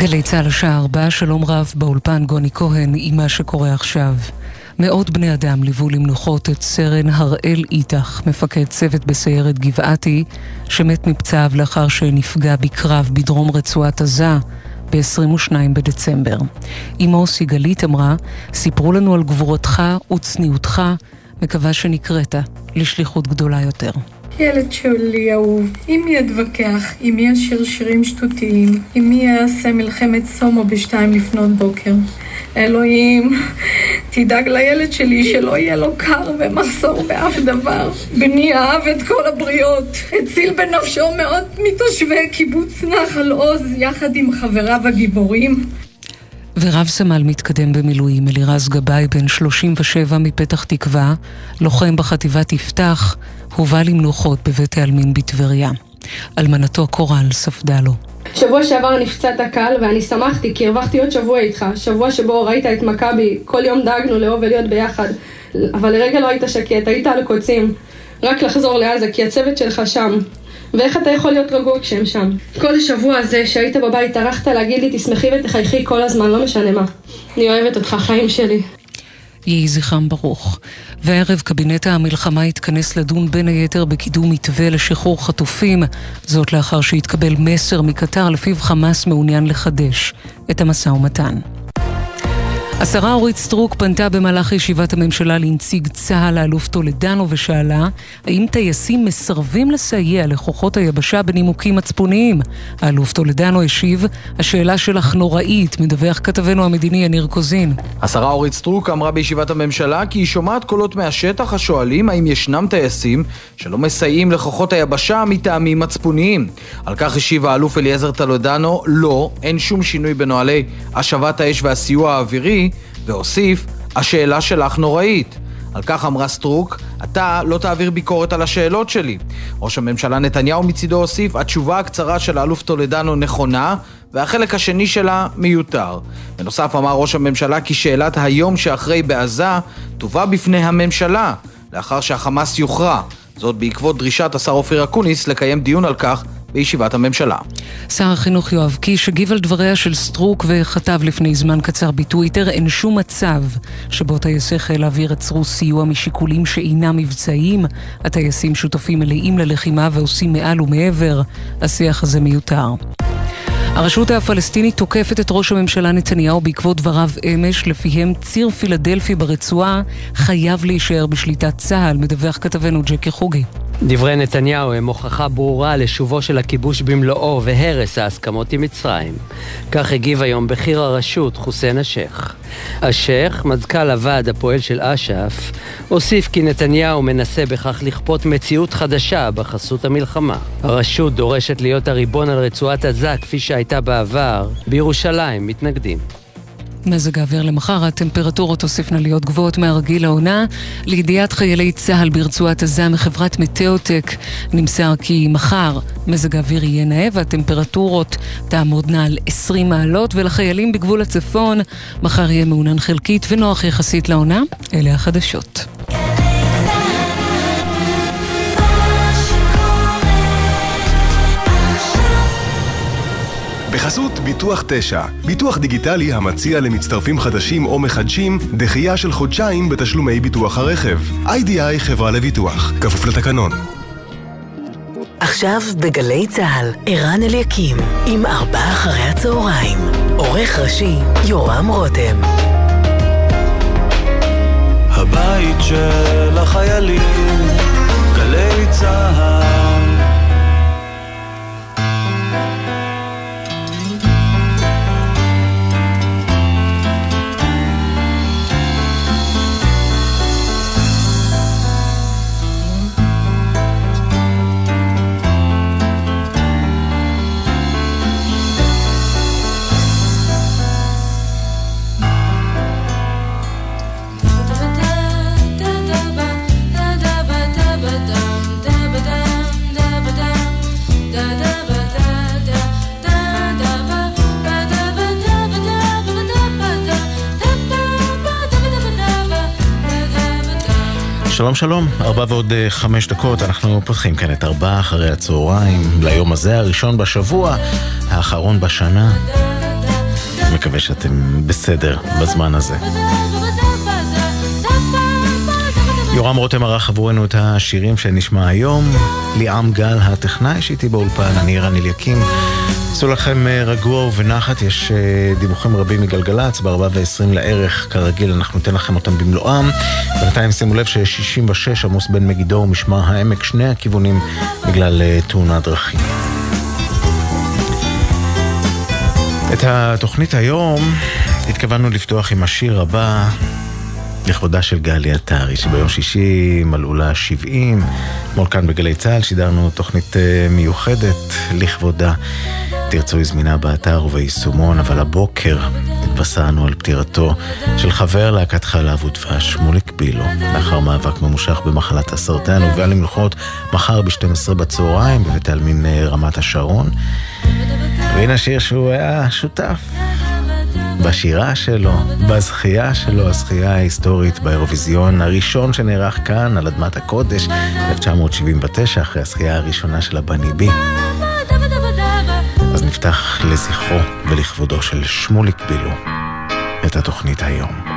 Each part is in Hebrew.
גלי צה"ל השעה ארבע, שלום רב באולפן גוני כהן עם מה שקורה עכשיו. מאות בני אדם ליוו למנוחות את סרן הראל איתך, מפקד צוות בסיירת גבעתי, שמת מפצעיו לאחר שנפגע בקרב בדרום רצועת עזה ב-22 בדצמבר. אמו סיגלית אמרה, סיפרו לנו על גבורתך וצניעותך, מקווה שנקראת לשליחות גדולה יותר. ילד שלי אהוב, עם מי אתווכח, עם מי אשיר שירים שטותיים, עם מי אעשה מלחמת סומו בשתיים לפנות בוקר. אלוהים, תדאג לילד שלי שלא יהיה לו קר ומחסור באף דבר. בני אהב את כל הבריות, הציל בנפשו מאות מתושבי קיבוץ נחל עוז יחד עם חבריו הגיבורים. ורב סמל מתקדם במילואים, אלירז גבאי, בן 37 מפתח תקווה, לוחם בחטיבת יפתח, הובא למנוחות בבית העלמין בטבריה. אלמנתו קורל ספדה לו. שבוע שעבר נפצעת קל ואני שמחתי כי הרווחתי עוד שבוע איתך, שבוע שבו ראית את מכבי, כל יום דאגנו לאהוב ולהיות ביחד, אבל לרגע לא היית שקט, היית על קוצים. רק לחזור לעזה כי הצוות שלך שם, ואיך אתה יכול להיות רגוע כשהם שם? כל השבוע הזה שהיית בבית טרחת להגיד לי תשמחי ותחייכי כל הזמן, לא משנה מה. אני אוהבת אותך, חיים שלי. יהי זכרם ברוך. והערב קבינט המלחמה התכנס לדון בין היתר בקידום מתווה לשחרור חטופים, זאת לאחר שהתקבל מסר מקטר לפיו חמאס מעוניין לחדש את המשא ומתן. השרה אורית סטרוק פנתה במהלך ישיבת הממשלה לנציג צה"ל האלוף טולדנו ושאלה האם טייסים מסרבים לסייע לכוחות היבשה בנימוקים מצפוניים. האלוף טולדנו השיב, השאלה שלך נוראית, מדווח כתבנו המדיני יניר קוזין. השרה אורית סטרוק אמרה בישיבת הממשלה כי היא שומעת קולות מהשטח השואלים האם ישנם טייסים שלא מסייעים לכוחות היבשה מטעמים מצפוניים. על כך השיב האלוף אליעזר טולדנו, לא, אין שום שינוי בנוהלי השבת האש והסיוע האווירי והוסיף, השאלה שלך נוראית. על כך אמרה סטרוק, אתה לא תעביר ביקורת על השאלות שלי. ראש הממשלה נתניהו מצידו הוסיף, התשובה הקצרה של האלוף טולדנו נכונה, והחלק השני שלה מיותר. בנוסף אמר ראש הממשלה כי שאלת היום שאחרי בעזה תובא בפני הממשלה, לאחר שהחמאס יוכרע. זאת בעקבות דרישת השר אופיר אקוניס לקיים דיון על כך בישיבת הממשלה. שר החינוך יואב קיש הגיב על דבריה של סטרוק וכתב לפני זמן קצר בטוויטר אין שום מצב שבו טייסי חיל האוויר עצרו סיוע משיקולים שאינם מבצעיים. הטייסים שותפים מלאים ללחימה ועושים מעל ומעבר. השיח הזה מיותר. הרשות הפלסטינית תוקפת את ראש הממשלה נתניהו בעקבות דבריו אמש, לפיהם ציר פילדלפי ברצועה חייב להישאר בשליטת צה"ל, מדווח כתבנו ג'קי חוגי. דברי נתניהו הם הוכחה ברורה לשובו של הכיבוש במלואו והרס ההסכמות עם מצרים. כך הגיב היום בכיר הרשות חוסיין א-שייח. א-שייח, מזכ"ל הוועד הפועל של אש"ף, הוסיף כי נתניהו מנסה בכך לכפות מציאות חדשה בחסות המלחמה. הרשות דורשת להיות הריבון על רצועת עזה כפי שהייתה בעבר, בירושלים מתנגדים. מזג האוויר למחר, הטמפרטורות תוסיפנה להיות גבוהות מהרגיל לעונה. לידיעת חיילי צה"ל ברצועת עזה מחברת מטאוטק נמסר כי מחר מזג האוויר יהיה נאה והטמפרטורות תעמודנה על 20 מעלות ולחיילים בגבול הצפון מחר יהיה מעונן חלקית ונוח יחסית לעונה. אלה החדשות. בחסות ביטוח 9, ביטוח דיגיטלי המציע למצטרפים חדשים או מחדשים דחייה של חודשיים בתשלומי ביטוח הרכב. איי-די-איי חברה לביטוח, כפוף לתקנון. עכשיו בגלי צה"ל, ערן אליקים, עם ארבעה אחרי הצהריים. עורך ראשי, יורם רותם. הבית של החיילים, גלי צה"ל שלום שלום, ארבע ועוד אה, חמש דקות, אנחנו פותחים כאן את ארבע אחרי הצהריים, ליום הזה, הראשון בשבוע, האחרון בשנה. מקווה שאתם בסדר בזמן הזה. יורם רותם ערך עבורנו את השירים שנשמע היום. ליאם גל הטכנאי שאיתי באולפן, אני רן אליקים. עשו לכם אה, רגוע ובנחת, יש אה, דיווחים רבים מגלגלצ, ב-4 ו-20 לערך, כרגיל אנחנו ניתן לכם אותם במלואם. בינתיים שימו לב ש-66 עמוס בין מגידו ומשמר העמק, שני הכיוונים בגלל אה, תאונת דרכים. את התוכנית היום התכוונו לפתוח עם השיר הבא. לכבודה של גלי עטרי, שביום שישי מלאו לה 70. אתמול כאן בגלי צה"ל שידרנו תוכנית מיוחדת לכבודה. תרצו היא זמינה באתר וביישומון, אבל הבוקר התבשרנו על פטירתו של חבר להקת חלב ודבש, שמוליק בילו, לאחר מאבק ממושך במחלת הסרטן, הובא למלוכות מחר ב-12 בצהריים בבית העלמין רמת השרון. והנה השיר שהוא היה שותף בשירה שלו, בזכייה שלו, הזכייה ההיסטורית באירוויזיון הראשון שנערך כאן על אדמת הקודש, 1979, אחרי הזכייה הראשונה של הבני בי. אז נפתח לזכרו ולכבודו של שמוליק בילו את התוכנית היום.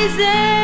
amazing.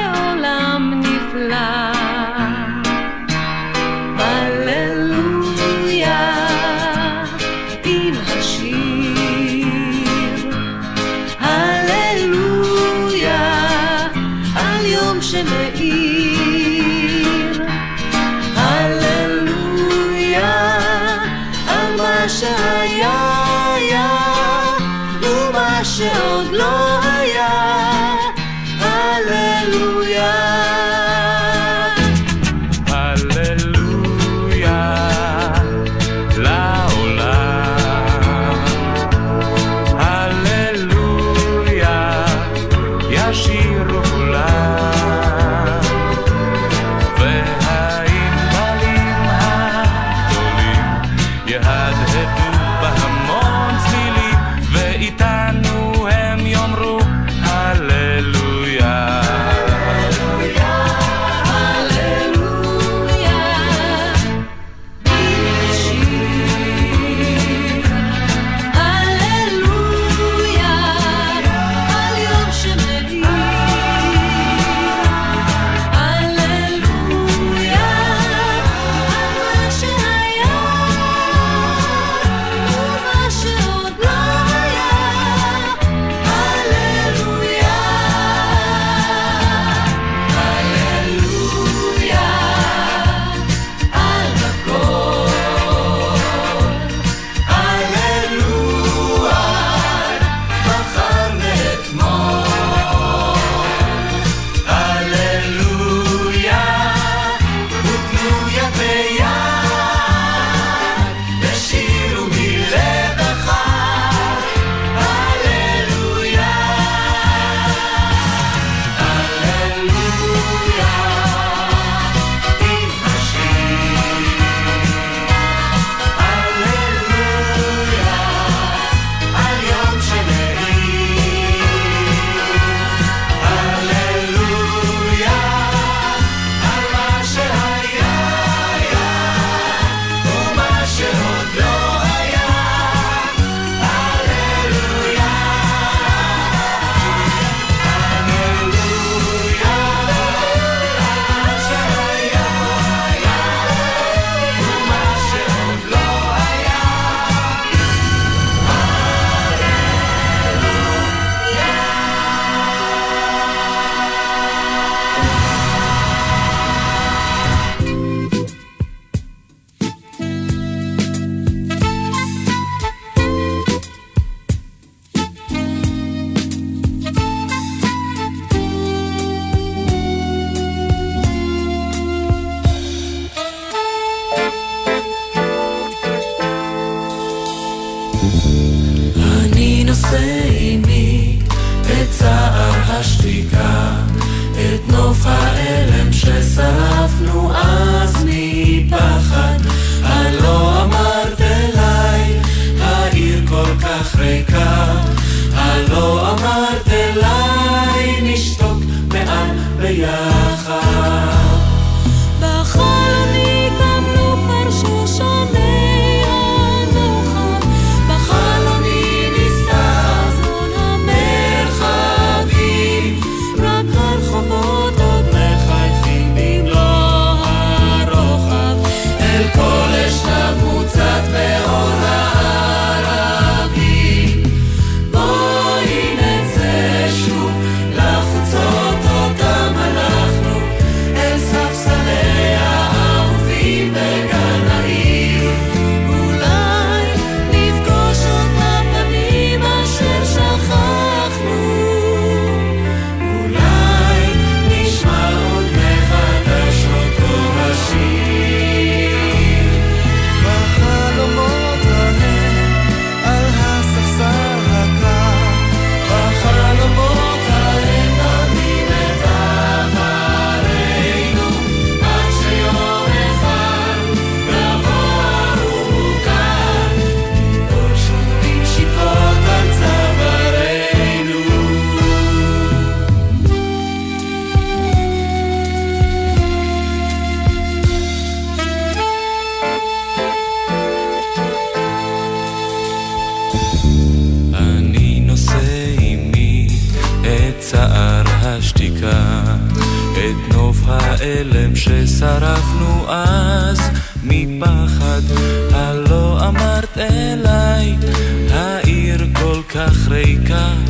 כך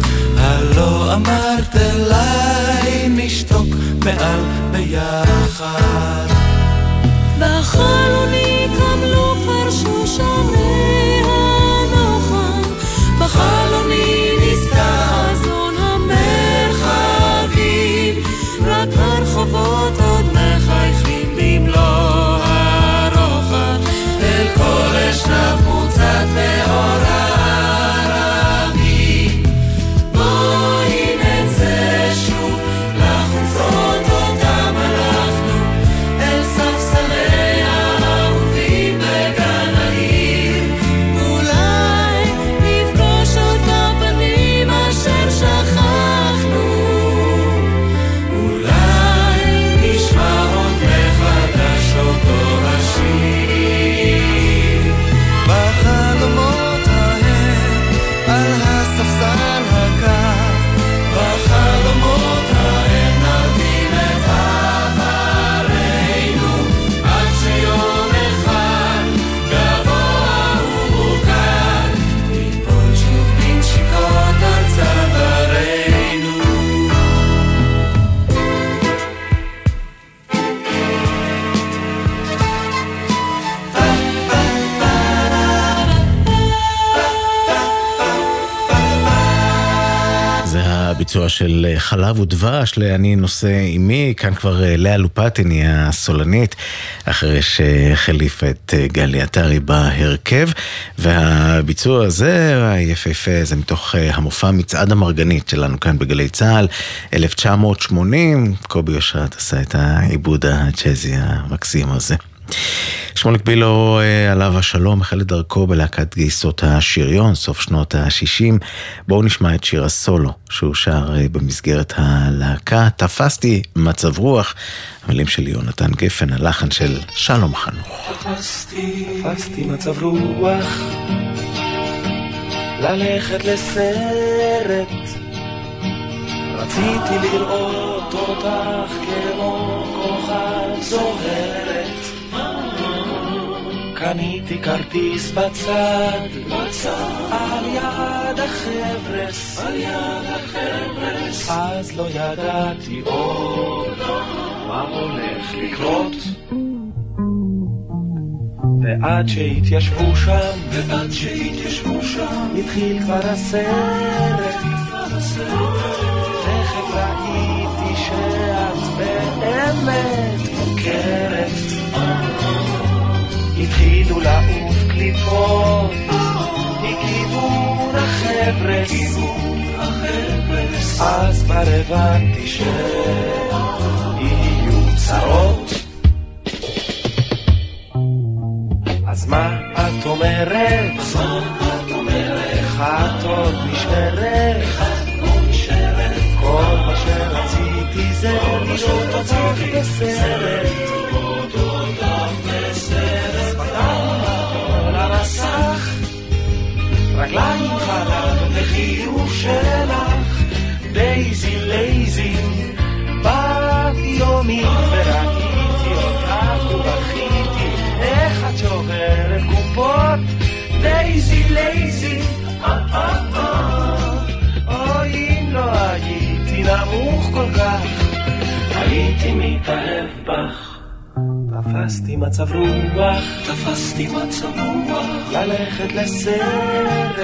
של אה, חלב ודבש ל"אני נושא עימי", כאן כבר אה, לאה לופטין היא הסולנית, אחרי שהחליף את אה, גלי עטרי בהרכב, והביצוע הזה, היפהפה, זה מתוך המופע מצעד המרגנית שלנו כאן בגלי צה"ל, 1980, קובי אושרת עשה את העיבוד הג'אזי המקסים הזה. שמוליק בילו אה, עליו השלום החל את דרכו בלהקת גייסות השריון, סוף שנות ה-60. בואו נשמע את שיר הסולו שהוא שר אה, במסגרת הלהקה. תפסתי מצב רוח, המילים של יונתן גפן, הלחן של שלום חנוך. תפסתי, תפסתי מצב רוח, ללכת לסרט. רציתי לראות אותך כמו כוכב זוהרת. קניתי כרטיס בצד, בצד, על יד החבר'ס, על יד החבר'ס, אז לא ידעתי עוד מה הולך לקרות. ועד שהתיישבו שם, ועד שהתיישבו שם, התחיל כבר הסרט, תכף ראיתי שאת באמת מוכרת. התחילו לעוף קליפות מכיוון החבר'ה, אז כבר הבנתי שיהיו צרות. אז מה את אומרת? אז מה את אומרת? איך את עוד נשארת? איך את עוד נשארת? כל מה שרציתי זה לראות אותך בסרט. חלב וחיוך שלך, דייזי לייזי, באתי יומי וראיתי אותך ובכיתי, איך את שוברת קופות, דייזי לייזי, אוי אם לא הייתי נמוך כל כך, הייתי מתאהב בך. תפסתי מצב רוח, תפסתי מצב רוח, ללכת לסרט,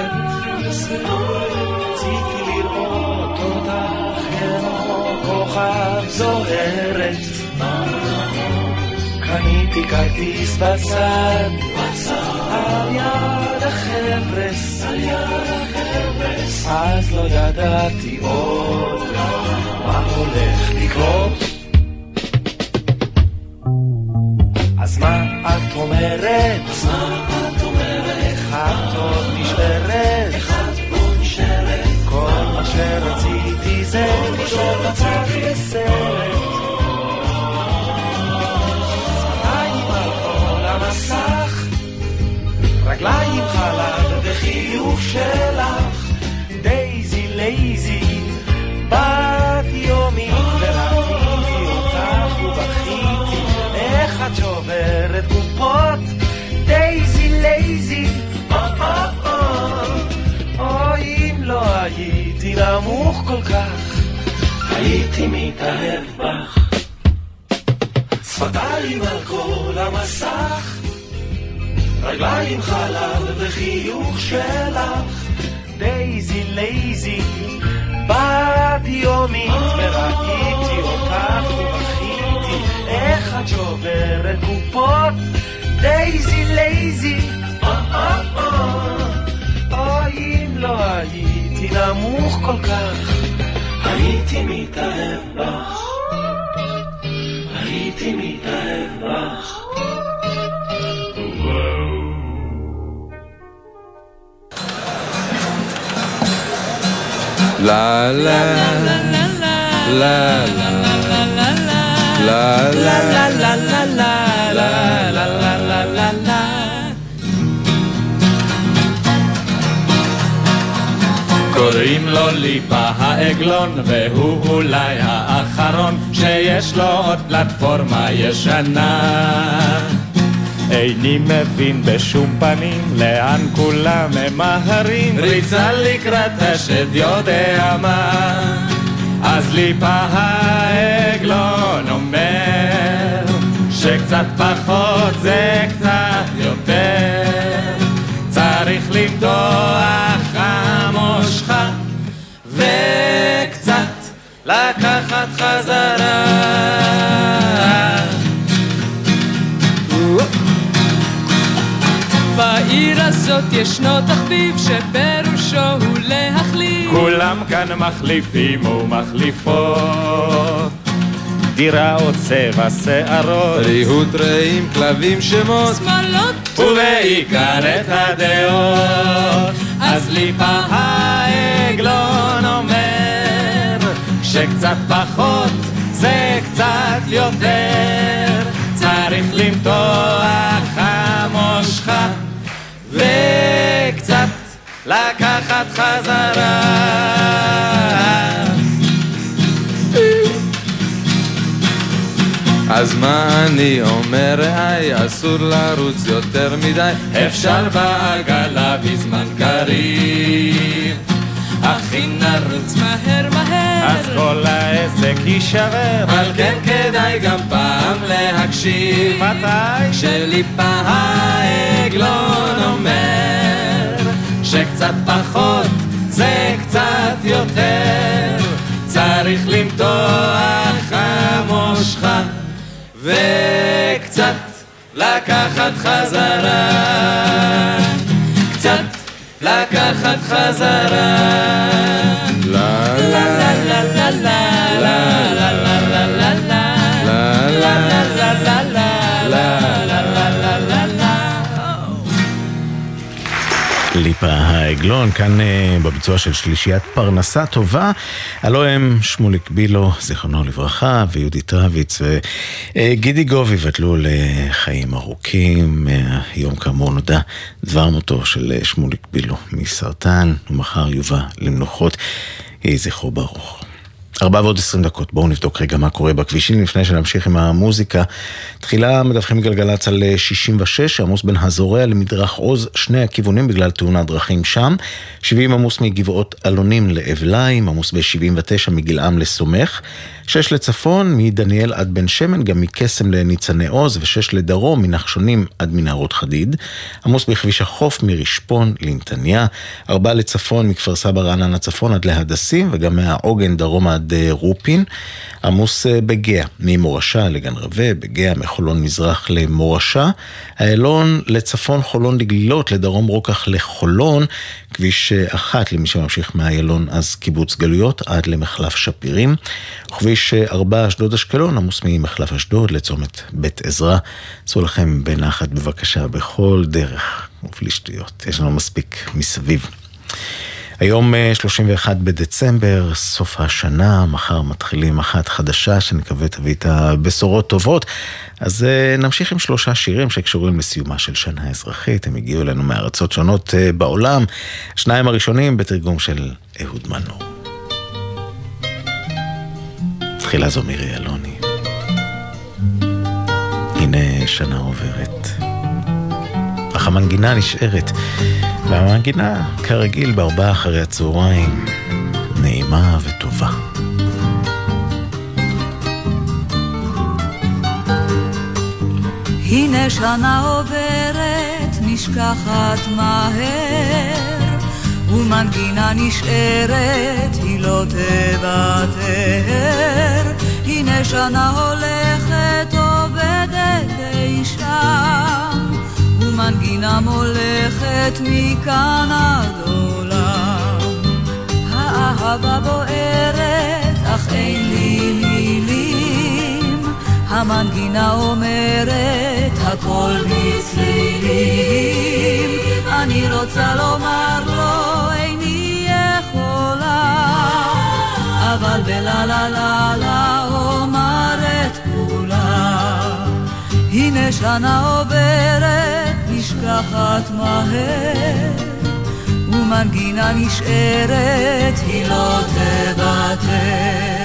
רציתי לראות אותך כמו כוכב זוהרת. קניתי כרטיס בצד, על יד החבר'ס, אז לא ידעתי עוד מה הולך לקרות. אז מה את אומרת? אז מה את אומרת? איך את עוד נשארת? איך את עוד נשארת? כל מה שרציתי זה לשאול אותך בסרט. שפתיים על כל המסך, רגליים חלב וחיוך שלך, דייזי לייזי, בת יומית וראיתי אותך ובכיתי, איך את שוברת קופות, דייזי לייזי, אוי אם לא הייתי נמוך כל כך, הייתי מתאהב בך. שפתיים על כל המסך, רגליים חלב וחיוך שלך, דייזי לייזי, בת יומית וראיתי אותך איך את שוברת קופות, דייזי לייזי, אוי אם לא הייתי נמוך כל כך, הייתי מתאהב בך. הייתי מתאהב בך. לה לה לה לה לה לה לה קוראים לו ליפה העגלון, והוא אולי האחרון שיש לו עוד פלטפורמה ישנה. איני מבין בשום פנים לאן כולם ממהרים, ריצה לקראת השד יודע מה. אז ליפה העגלון שקצת פחות זה קצת יותר, צריך למתוח המושכה וקצת לקחת חזרה. בעיר הזאת ישנו תחביב שפירושו הוא להחליף. כולם כאן מחליפים ומחליפות דירה או צבע שערות ריהוט רעים, כלבים, שמות. שמאלות ובעיקר את הדעות. אז ליפה העגלון אומר שקצת פחות זה קצת יותר. צריך למתוח המושכה וקצת לקחת חזרה אז מה אני אומר, רעי, אסור לרוץ יותר מדי. אפשר בעגלה בזמן קריב. אך אם נרוץ מהר מהר. אז כל העסק יישבר על כן כדאי גם פעם להקשיב. מתי? כשליפה העגלון אומר שקצת פחות זה קצת יותר. צריך למתוח המושכה וקצת לקחת חזרה. קצת לקחת חזרה. לה לה לה לה לה ליפה העגלון, כאן uh, בביצוע של שלישיית פרנסה טובה. הלוא הם שמוליק בילו, זיכרונו לברכה, ויהודית רביץ וגידי uh, גוב יבטלו לחיים ארוכים. Uh, היום כאמור נודע דבר מותו של שמוליק בילו מסרטן, ומחר יובא למנוחות. יהי זכרו ברוך. ארבע ועוד עשרים דקות, בואו נבדוק רגע מה קורה בכבישים לפני שנמשיך עם המוזיקה. תחילה מדווחים גלגלצ על 66, עמוס בין הזורע למדרך עוז, שני הכיוונים בגלל תאונת דרכים שם. 70 עמוס מגבעות אלונים לאבליים, עמוס ב-79 מגלעם לסומך. 6 לצפון, מדניאל עד בן שמן, גם מקסם לניצני עוז, ו-6 לדרום, מנחשונים עד מנהרות חדיד. עמוס בכביש החוף, מרשפון לנתניה. 4 לצפון, מכפר סבא רעננה צפון עד להדסים, וגם מהעוגן דרום עד אה, רופין. עמוס אה, בגאה, ממורשה לגן רווה, בגאה מחולון מזרח למורשה. איילון לצפון חולון לגלילות, לדרום רוקח לחולון. כביש אה, אחת למי שממשיך מאיילון אז קיבוץ גלויות עד למחלף שפירים. כביש ארבע אשדוד אשקלון עמוס ממחלף אשדוד לצומת בית עזרא. צאו לכם בנחת בבקשה בכל דרך ובלי שטויות, יש לנו מספיק מסביב. היום 31 אה, בדצמבר, סוף השנה, מחר מתחילים אחת חדשה שנקווה תביא את הבשורות טובות. אז אה, נמשיך עם שלושה שירים שקשורים לסיומה של שנה אזרחית, הם הגיעו אלינו מארצות שונות אה, בעולם. שניים הראשונים בתרגום של אהוד מנור. תחילה זו מירי אלוני. הנה שנה עוברת, אך המנגינה נשארת. והמנגינה, כרגיל, בארבעה אחרי הצהריים, נעימה וטובה. הנה שנה עוברת, נשכחת מהר, ומנגינה נשארת, היא לא תוותר. הנה שנה הולכת, עובדת אי שם. ומנגינה מולכת מכאן עד עולם. האהבה בוערת, אך אין לי מילים. המנגינה אומרת, הכל בצלילים. אני רוצה לומר לו, איני יכולה, אבל בלה לה לה לה אומר את כולה. הנה שנה עוברת, נשכחת מהר, ומנגינה נשארת, היא לא תוותר.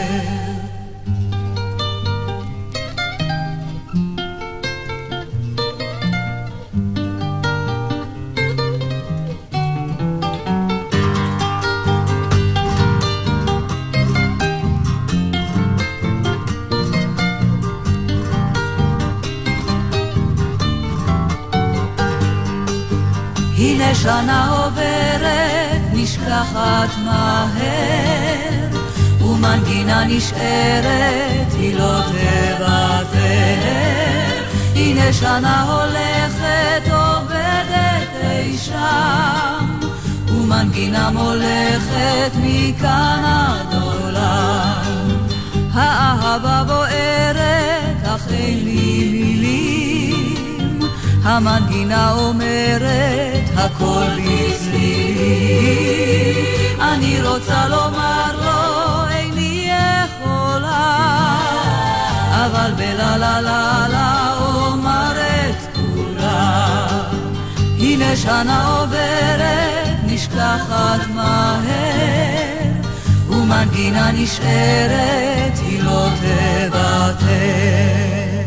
הנה שנה עוברת, נשכחת מהר, ומנגינה נשארת, היא לא תוותר. הנה שנה הולכת, עובדת אי שם, ומנגינה מולכת מכאן עד עולם. האהבה בוערת, אך אין לי מילים, המנגינה אומרת, הכל בצלילי. אני רוצה לומר לו, איני יכולה, אבל בלה לה לה לה אומר את כולה. הנה שנה עוברת, נשכחת מהר, ומנגינה נשארת, היא לא תוותר.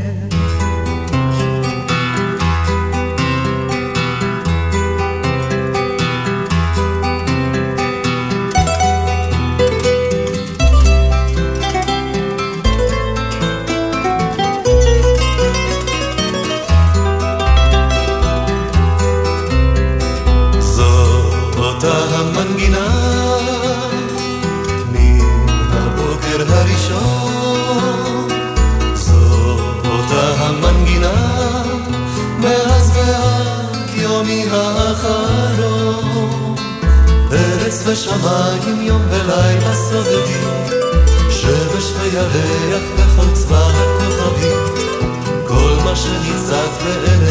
ve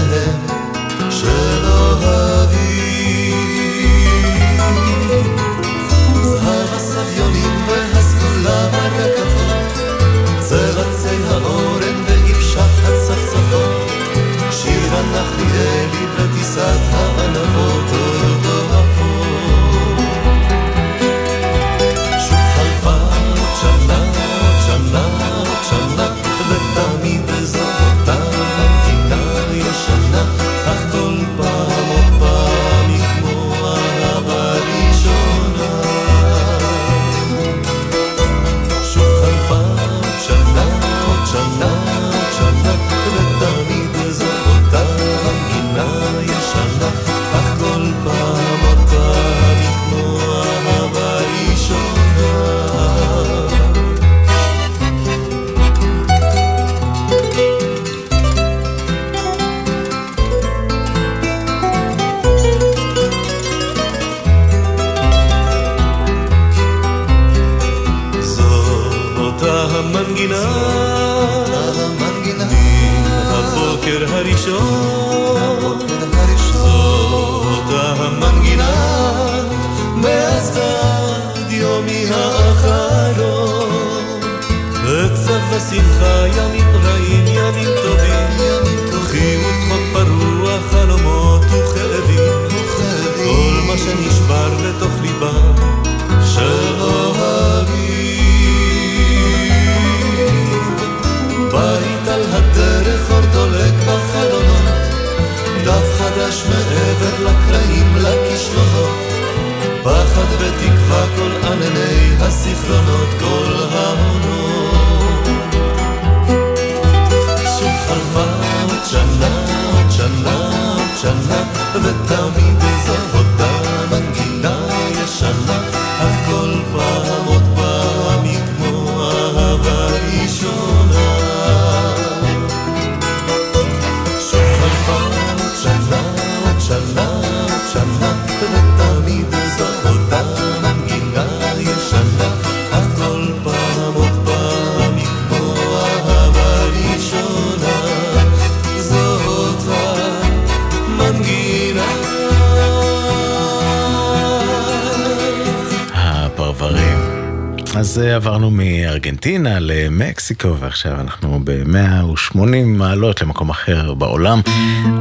אז עברנו מארגנטינה למקסיקו, ועכשיו אנחנו ב-180 מעלות למקום אחר בעולם,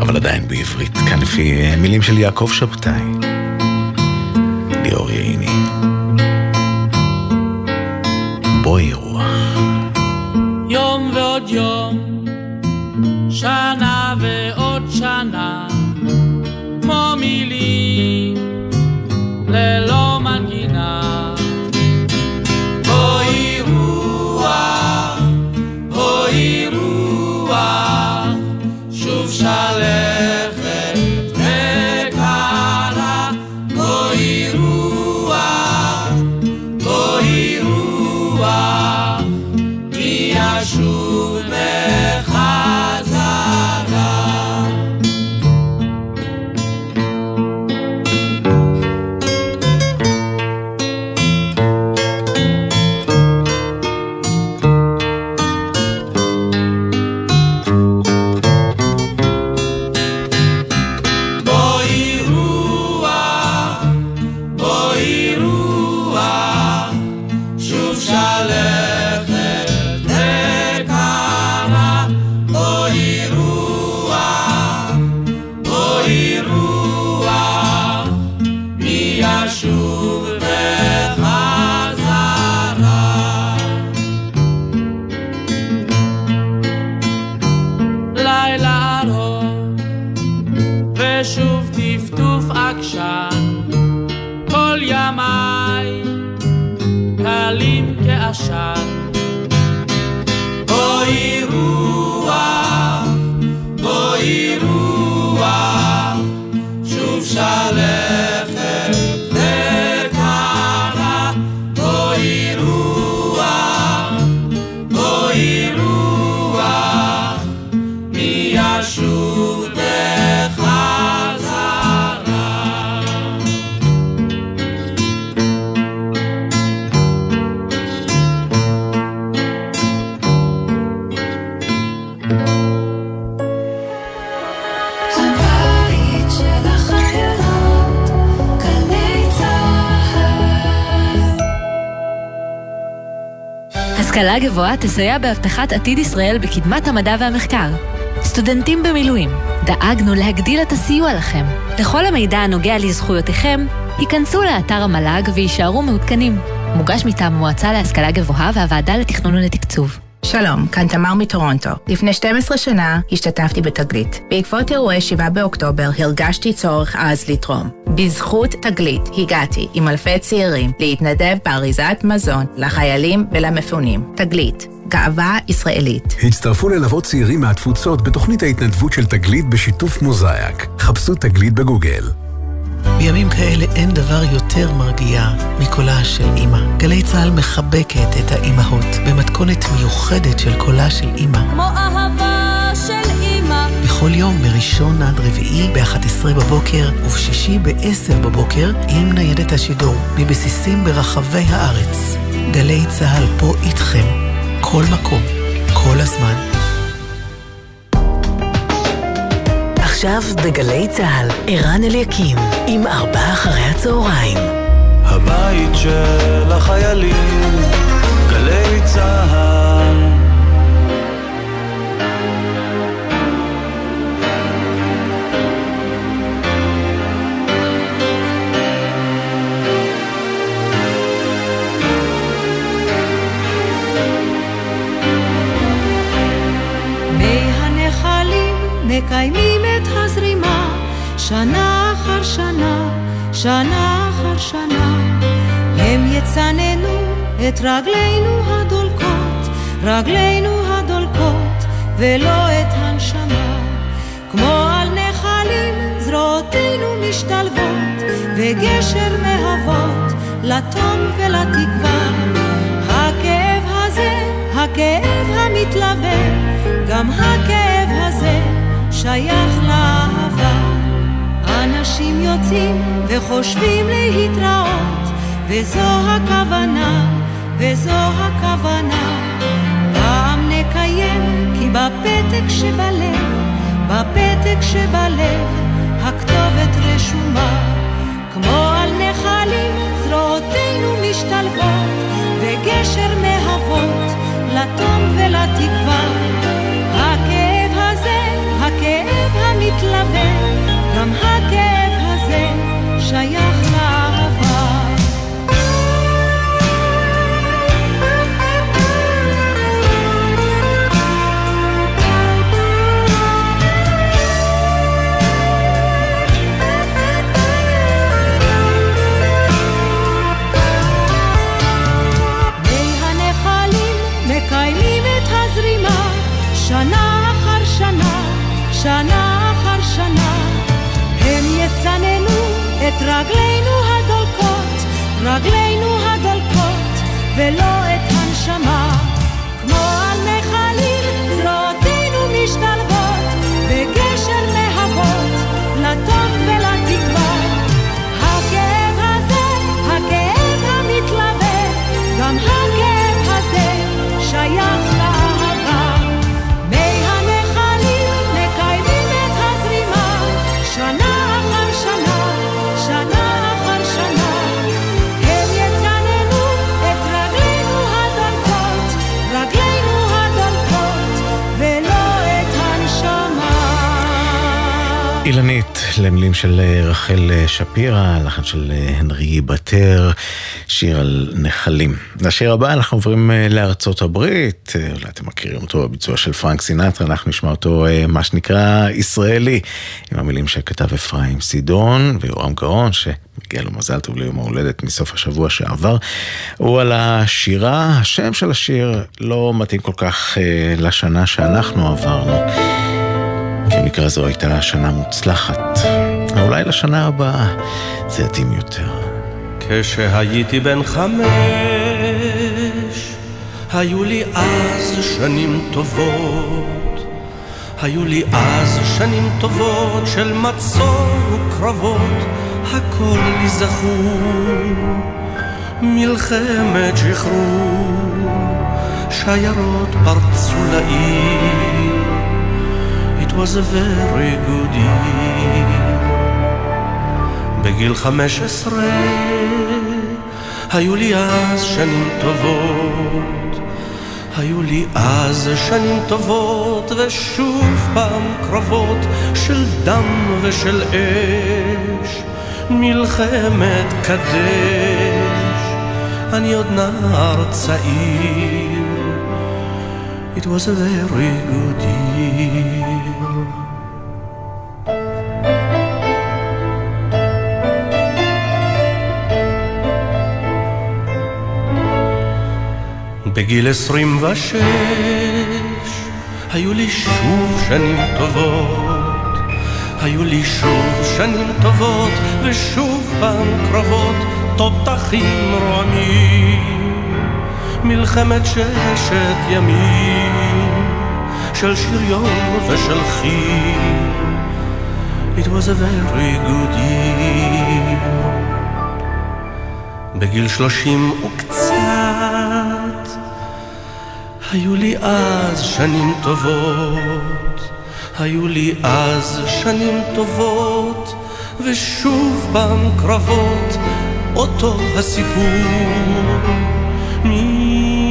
אבל עדיין בעברית. כאן לפי מילים של יעקב שבתאי. גבוהה תסייע בהבטחת עתיד ישראל בקדמת המדע והמחקר. סטודנטים במילואים, דאגנו להגדיל את הסיוע לכם. לכל המידע הנוגע לזכויותיכם, היכנסו לאתר המל"ג ויישארו מעודכנים. מוגש מטעם המועצה להשכלה גבוהה והוועדה לתכנון ולתקצוב. שלום, כאן תמר מטורונטו. לפני 12 שנה השתתפתי בתגלית. בעקבות אירועי 7 באוקטובר הרגשתי צורך עז לתרום. בזכות תגלית הגעתי עם אלפי צעירים להתנדב באריזת מזון לחיילים ולמפונים. תגלית, גאווה ישראלית. הצטרפו ללוות צעירים מהתפוצות בתוכנית ההתנדבות של תגלית בשיתוף מוזאיק. חפשו תגלית בגוגל. בימים כאלה אין דבר יותר מרגיע מקולה של אימא. גלי צה"ל מחבקת את האימהות במתכונת מיוחדת של קולה של אימא. כמו אהבה של אימא. בכל יום מראשון עד רביעי ב-11 בבוקר ובשישי ב-10 בבוקר עם ניידת השידור מבסיסים ברחבי הארץ. גלי צה"ל פה איתכם, כל מקום, כל הזמן. עכשיו בגלי צה"ל, ערן אליקים, עם ארבעה אחרי הצהריים. הבית של החיילים, גלי צה"ל. מקיימים שנה אחר שנה, הם יצננו את רגלינו הדולקות, רגלינו הדולקות, ולא את הנשמה. כמו על נחלים זרועותינו משתלבות, וגשר מהוות לתום ולתקווה. הכאב הזה, הכאב המתלווה, גם הכאב הזה שייך לאהבה. אנשים יוצאים וחושבים להתראות, וזו הכוונה, וזו הכוונה. פעם נקיים, כי בפתק שבלב, בפתק שבלב, הכתובת רשומה. כמו על נחלים זרועותינו משתלבות, וגשר מהוות לתום ולתקווה. הכאב הזה, הכאב המתלווה, גם הכאב הזה שייך את רגלינו הדולקות, רגלינו הדולקות, ולא את הנשמה. למילים של אה, רחל אה, שפירא, לחן של אה, הנרי בטר, שיר על נחלים. לשיר הבא אנחנו עוברים לארצות הברית, אולי אתם מכירים אותו בביצוע של פרנק סינטרה, אנחנו נשמע אותו מה שנקרא ישראלי, עם המילים שכתב אפרים סידון ויורם גאון, שמגיע לו מזל טוב ליום ההולדת מסוף השבוע שעבר. הוא על השירה, השם של השיר לא מתאים כל כך לשנה שאנחנו עברנו. במקרה זו הייתה שנה מוצלחת. אולי לשנה הבאה זה יתאים יותר. כשהייתי בן חמש, היו לי אז שנים טובות. היו לי אז שנים טובות של מצור וקרבות, הכל לי זכור. מלחמת שחרור, שיירות פרצו לעיר. It was a very good year. בגיל חמש עשרה היו לי אז שנים טובות, היו לי אז שנים טובות ושוב פעם קרבות של דם ושל אש, מלחמת קדש, אני עוד נער צעיר, it was a very good year. בגיל עשרים ושש היו לי שוב שנים טובות, היו לי שוב שנים טובות ושוב פעם קרבות, תותחים רועמים, מלחמת ששת ימים, של שריון ושל חיל. It was a very good year. בגיל שלושים וקצת היו לי אז שנים טובות, היו לי אז שנים טובות, ושוב פעם קרבות, אותו הסיפור. מלחמת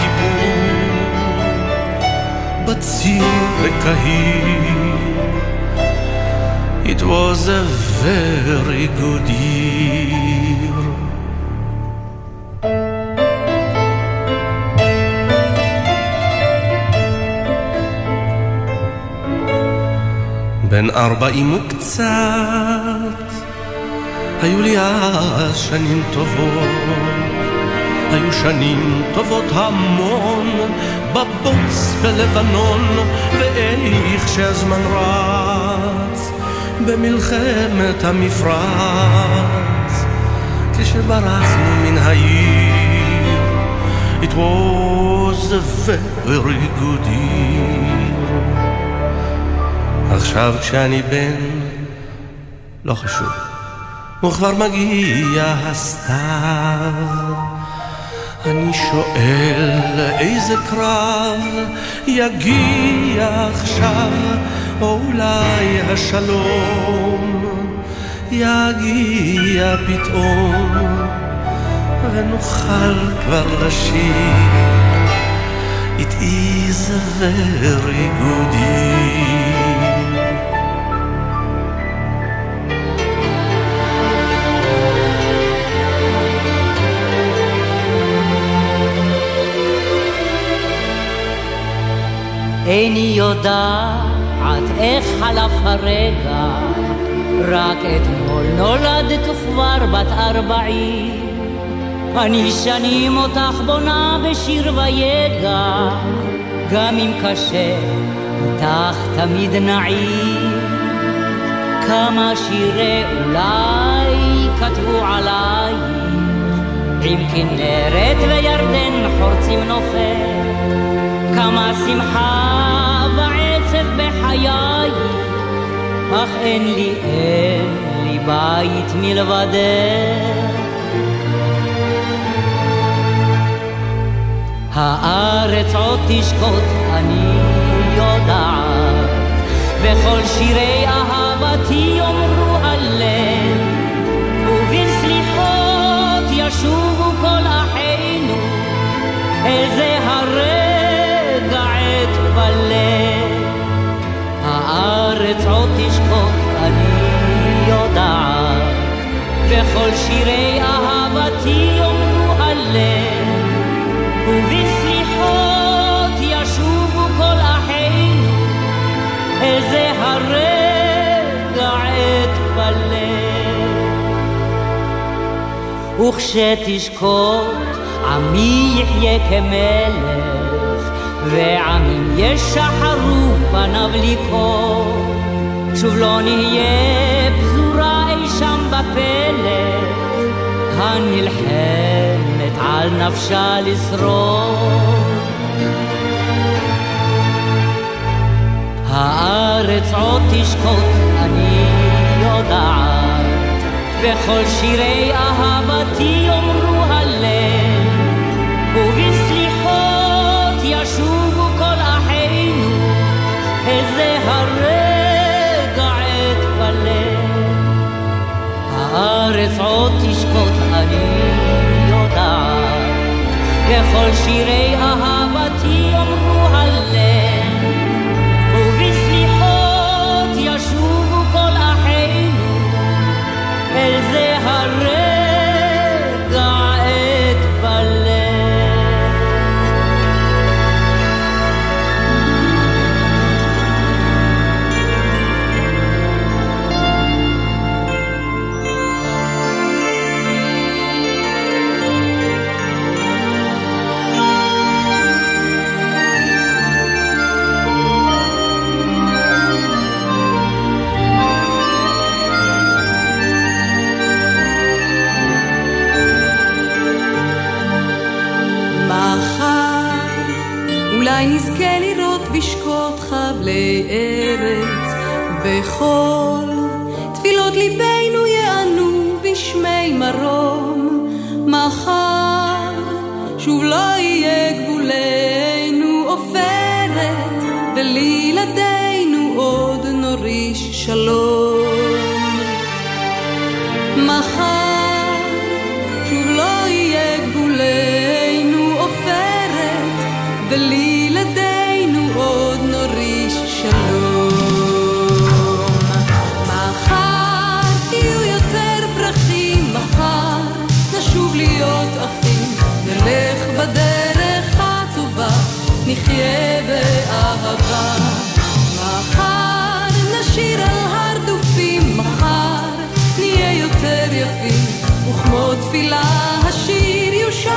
כיפור, בציר בקהיר. It was a very good year. בן ארבעים וקצת היו לי אז שנים טובות, היו שנים טובות המון, בבוץ בלבנון, ואיך שהזמן רץ, במלחמת המפרץ, כשברחנו מן העיר, it was a very good year. עכשיו כשאני בן, לא חשוב. וכבר מגיע הסתיו. אני שואל איזה קרב יגיע עכשיו, או אולי השלום יגיע פתאום, ונוכל כבר לשיר. It is a very good year. איני יודעת איך חלף הרגע, רק אתמול נולדת וכבר בת ארבעים. אני שנים אותך בונה בשיר ויגע, גם אם קשה, איתך תמיד נעים. כמה שירי אולי כתבו עלייך, עם כנרת וירדן חורצים נופל. כמה שמחה ועצב בחיי, אך אין לי, אין לי בית מלבדך. הארץ עוד תשקוט, אני יודעת, וכל שירי אהבתי יאמרו הלב, ובסליחות ישובו כל אחינו, איזה אתפלא. הארץ עוד תשקוט, אני יודעת, וכל שירי אהבתי יאמרו הלב. וכשתשקוט עמי יחיה כמלך, ועמים ישחרו פניו לקרוא. שוב לא נהיה פזורה אי שם בפלך, הנלחמת על נפשה לשרוד. הארץ עוד תשקוט, אני יודעת, וכל שירי אהבתי הארץ עוד תשקוט, אני יודעת, וכל שירי אהבתי ארץ בכל תפילות ליבנו יענו בשמי מרום. מחר תפילה השיר יושר,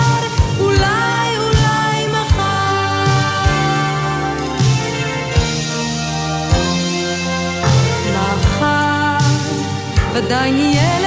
אולי אולי מחר. מחר ודאי נהיה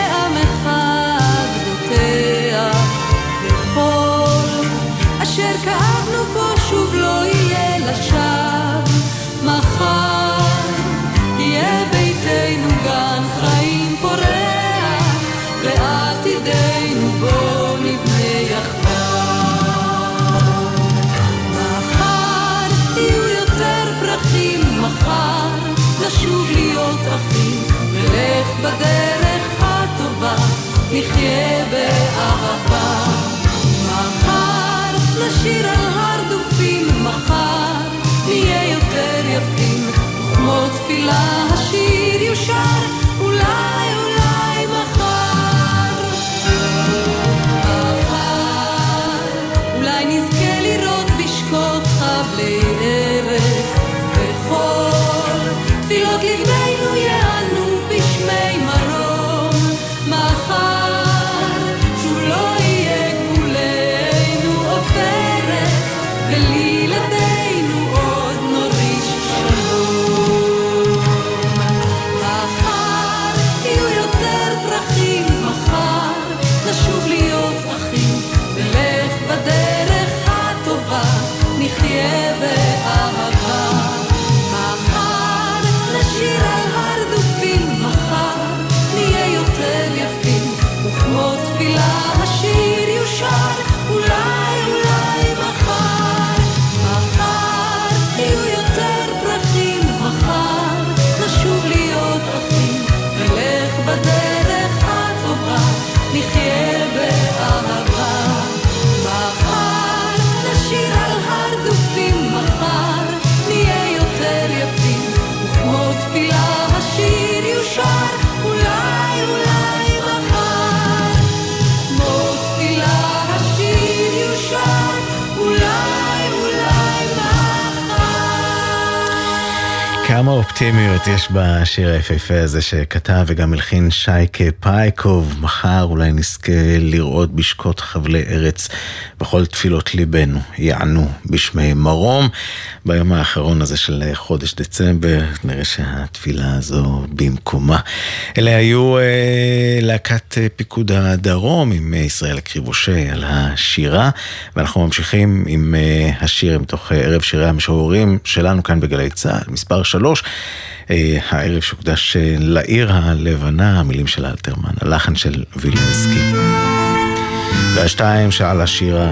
בדרך הטובה, נחיה באהבה. מחר נשיר על הרדופים, מחר נהיה יותר יפים, וכמו תפילה השיר כמה אופטימיות יש בשיר היפהפה הזה שכתב וגם הלחין שייקה פייקוב. מחר אולי נזכה לראות בשקות חבלי ארץ בכל תפילות ליבנו יענו בשמי מרום. ביום האחרון הזה של חודש דצמבר נראה שהתפילה הזו במקומה. אלה היו אה, להקת אה, פיקוד הדרום עם אה, ישראל הקריבושה על השירה ואנחנו ממשיכים עם אה, השיר מתוך אה, ערב שירי המשוררים שלנו כאן בגלי צה"ל, מספר שלוש. אה, הערב שהוקדש לעיר הלבנה, המילים של אלתרמן, הלחן של וילנסקי. והשתיים שעל השירה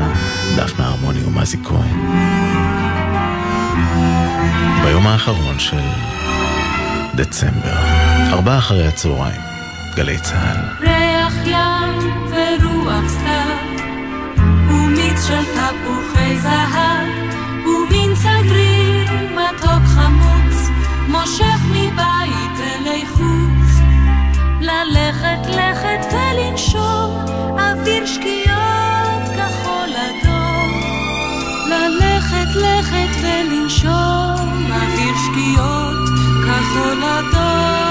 דפנה הרמוני ומזי כהן. ביום האחרון של דצמבר, ארבעה אחרי הצהריים, גלי צה"ל. ריח ים ורוח סתיו, ומיץ של תפוחי זהב, ומין צגריר מתוק חמוץ, מושך מבית אלי חוץ. ללכת לכת ולנשום, אוויר שקיעות ולנשום, אוויר שקיעות כחול אדום.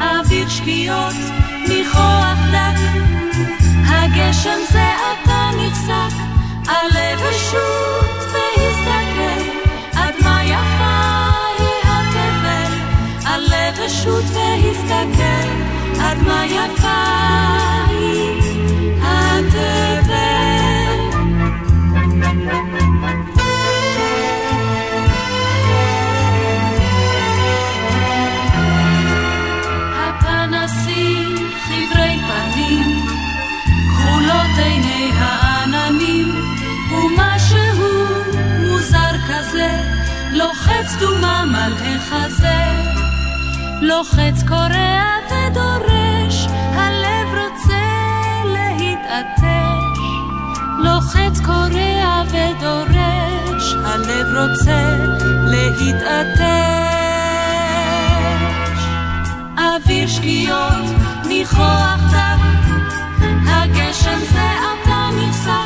אוויר שקיעות ניחוח דק, הגשם זה עתה נפסק, עלה ושוט והסתכל, עד מה יפה היא התבל, עלה ושוט והסתכל, עד מה יפה לוחץ דומם על החזה, לוחץ קורע ודורש, הלב רוצה להתעטש. לוחץ קורע ודורש, הלב רוצה להתעטש. אוויר שקיעות, ניחוח דק, הגשם זה עתה נפסק,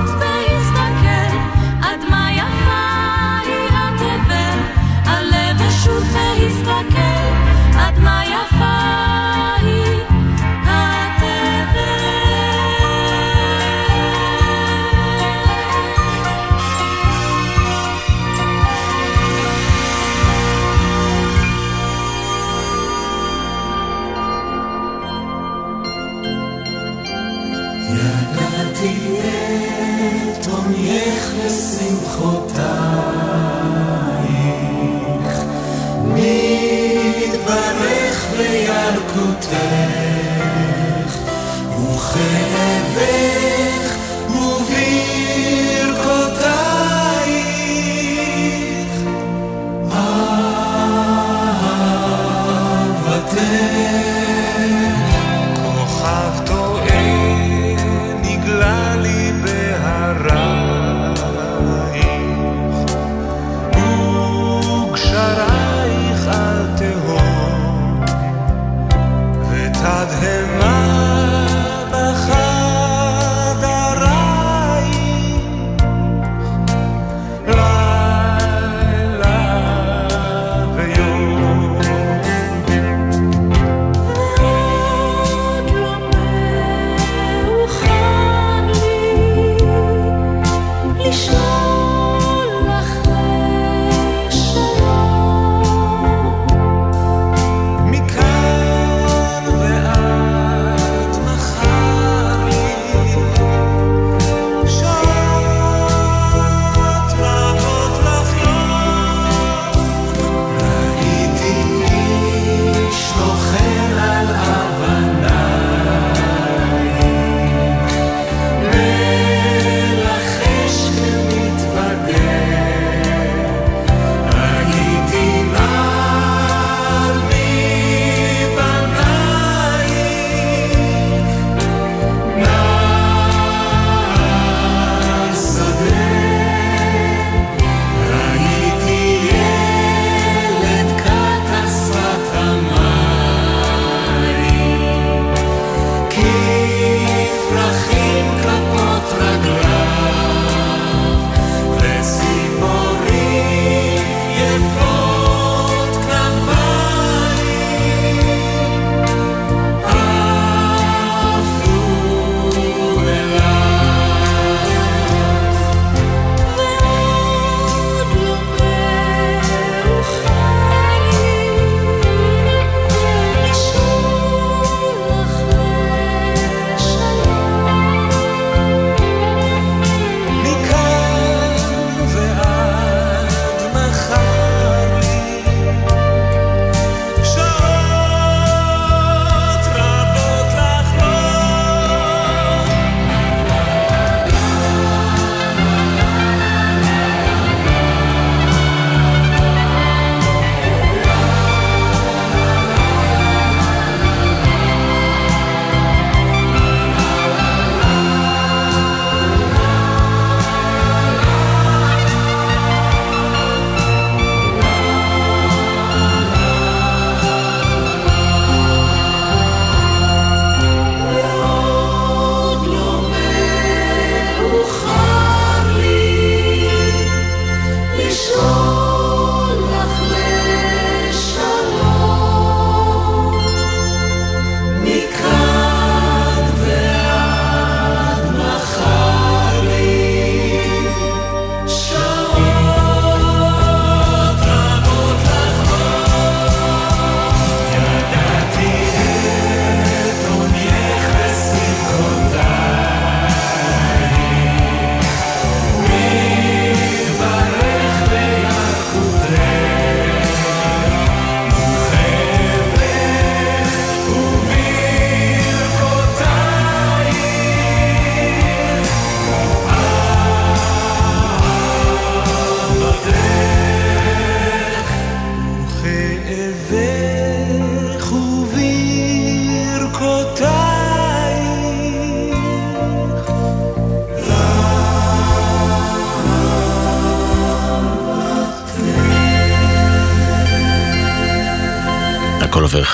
say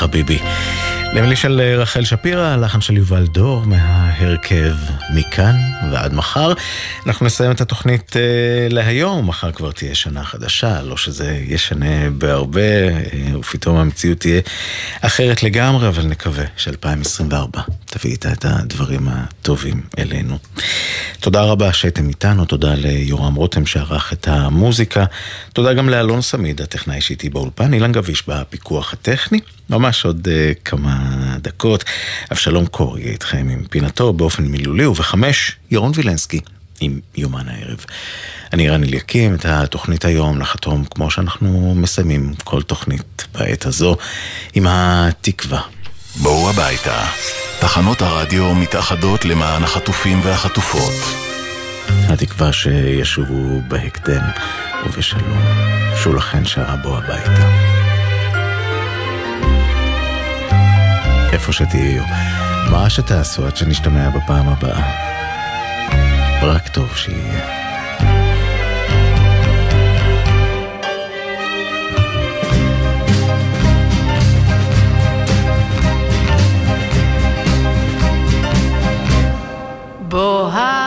חביבי. למילי של רחל שפירא, לחן של יובל דור מההרכב מכאן ועד מחר. אנחנו נסיים את התוכנית uh, להיום, מחר כבר תהיה שנה חדשה, לא שזה ישנה בהרבה, uh, ופתאום המציאות תהיה אחרת לגמרי, אבל נקווה ש-2024 תביא איתה את הדברים הטובים אלינו. תודה רבה שהייתם איתנו, תודה ליורם רותם שערך את המוזיקה, תודה גם לאלון סמיד, הטכנאי שאיתי באולפן, אילן גביש בפיקוח הטכני. ממש עוד uh, כמה דקות. אבשלום קור יהיה איתכם עם פינתו באופן מילולי, ובחמש, ירון וילנסקי עם יומן הערב. אני רן אליקים, את התוכנית היום לחתום כמו שאנחנו מסיימים כל תוכנית בעת הזו, עם התקווה. בואו הביתה. תחנות הרדיו מתאחדות למען החטופים והחטופות. התקווה שישובו בהקדם ובשלום. שולחן שרה בוא הביתה. איפה שתהיו, מה שתעשו עד שנשתמע בפעם הבאה. רק טוב שיהיה. Bohai.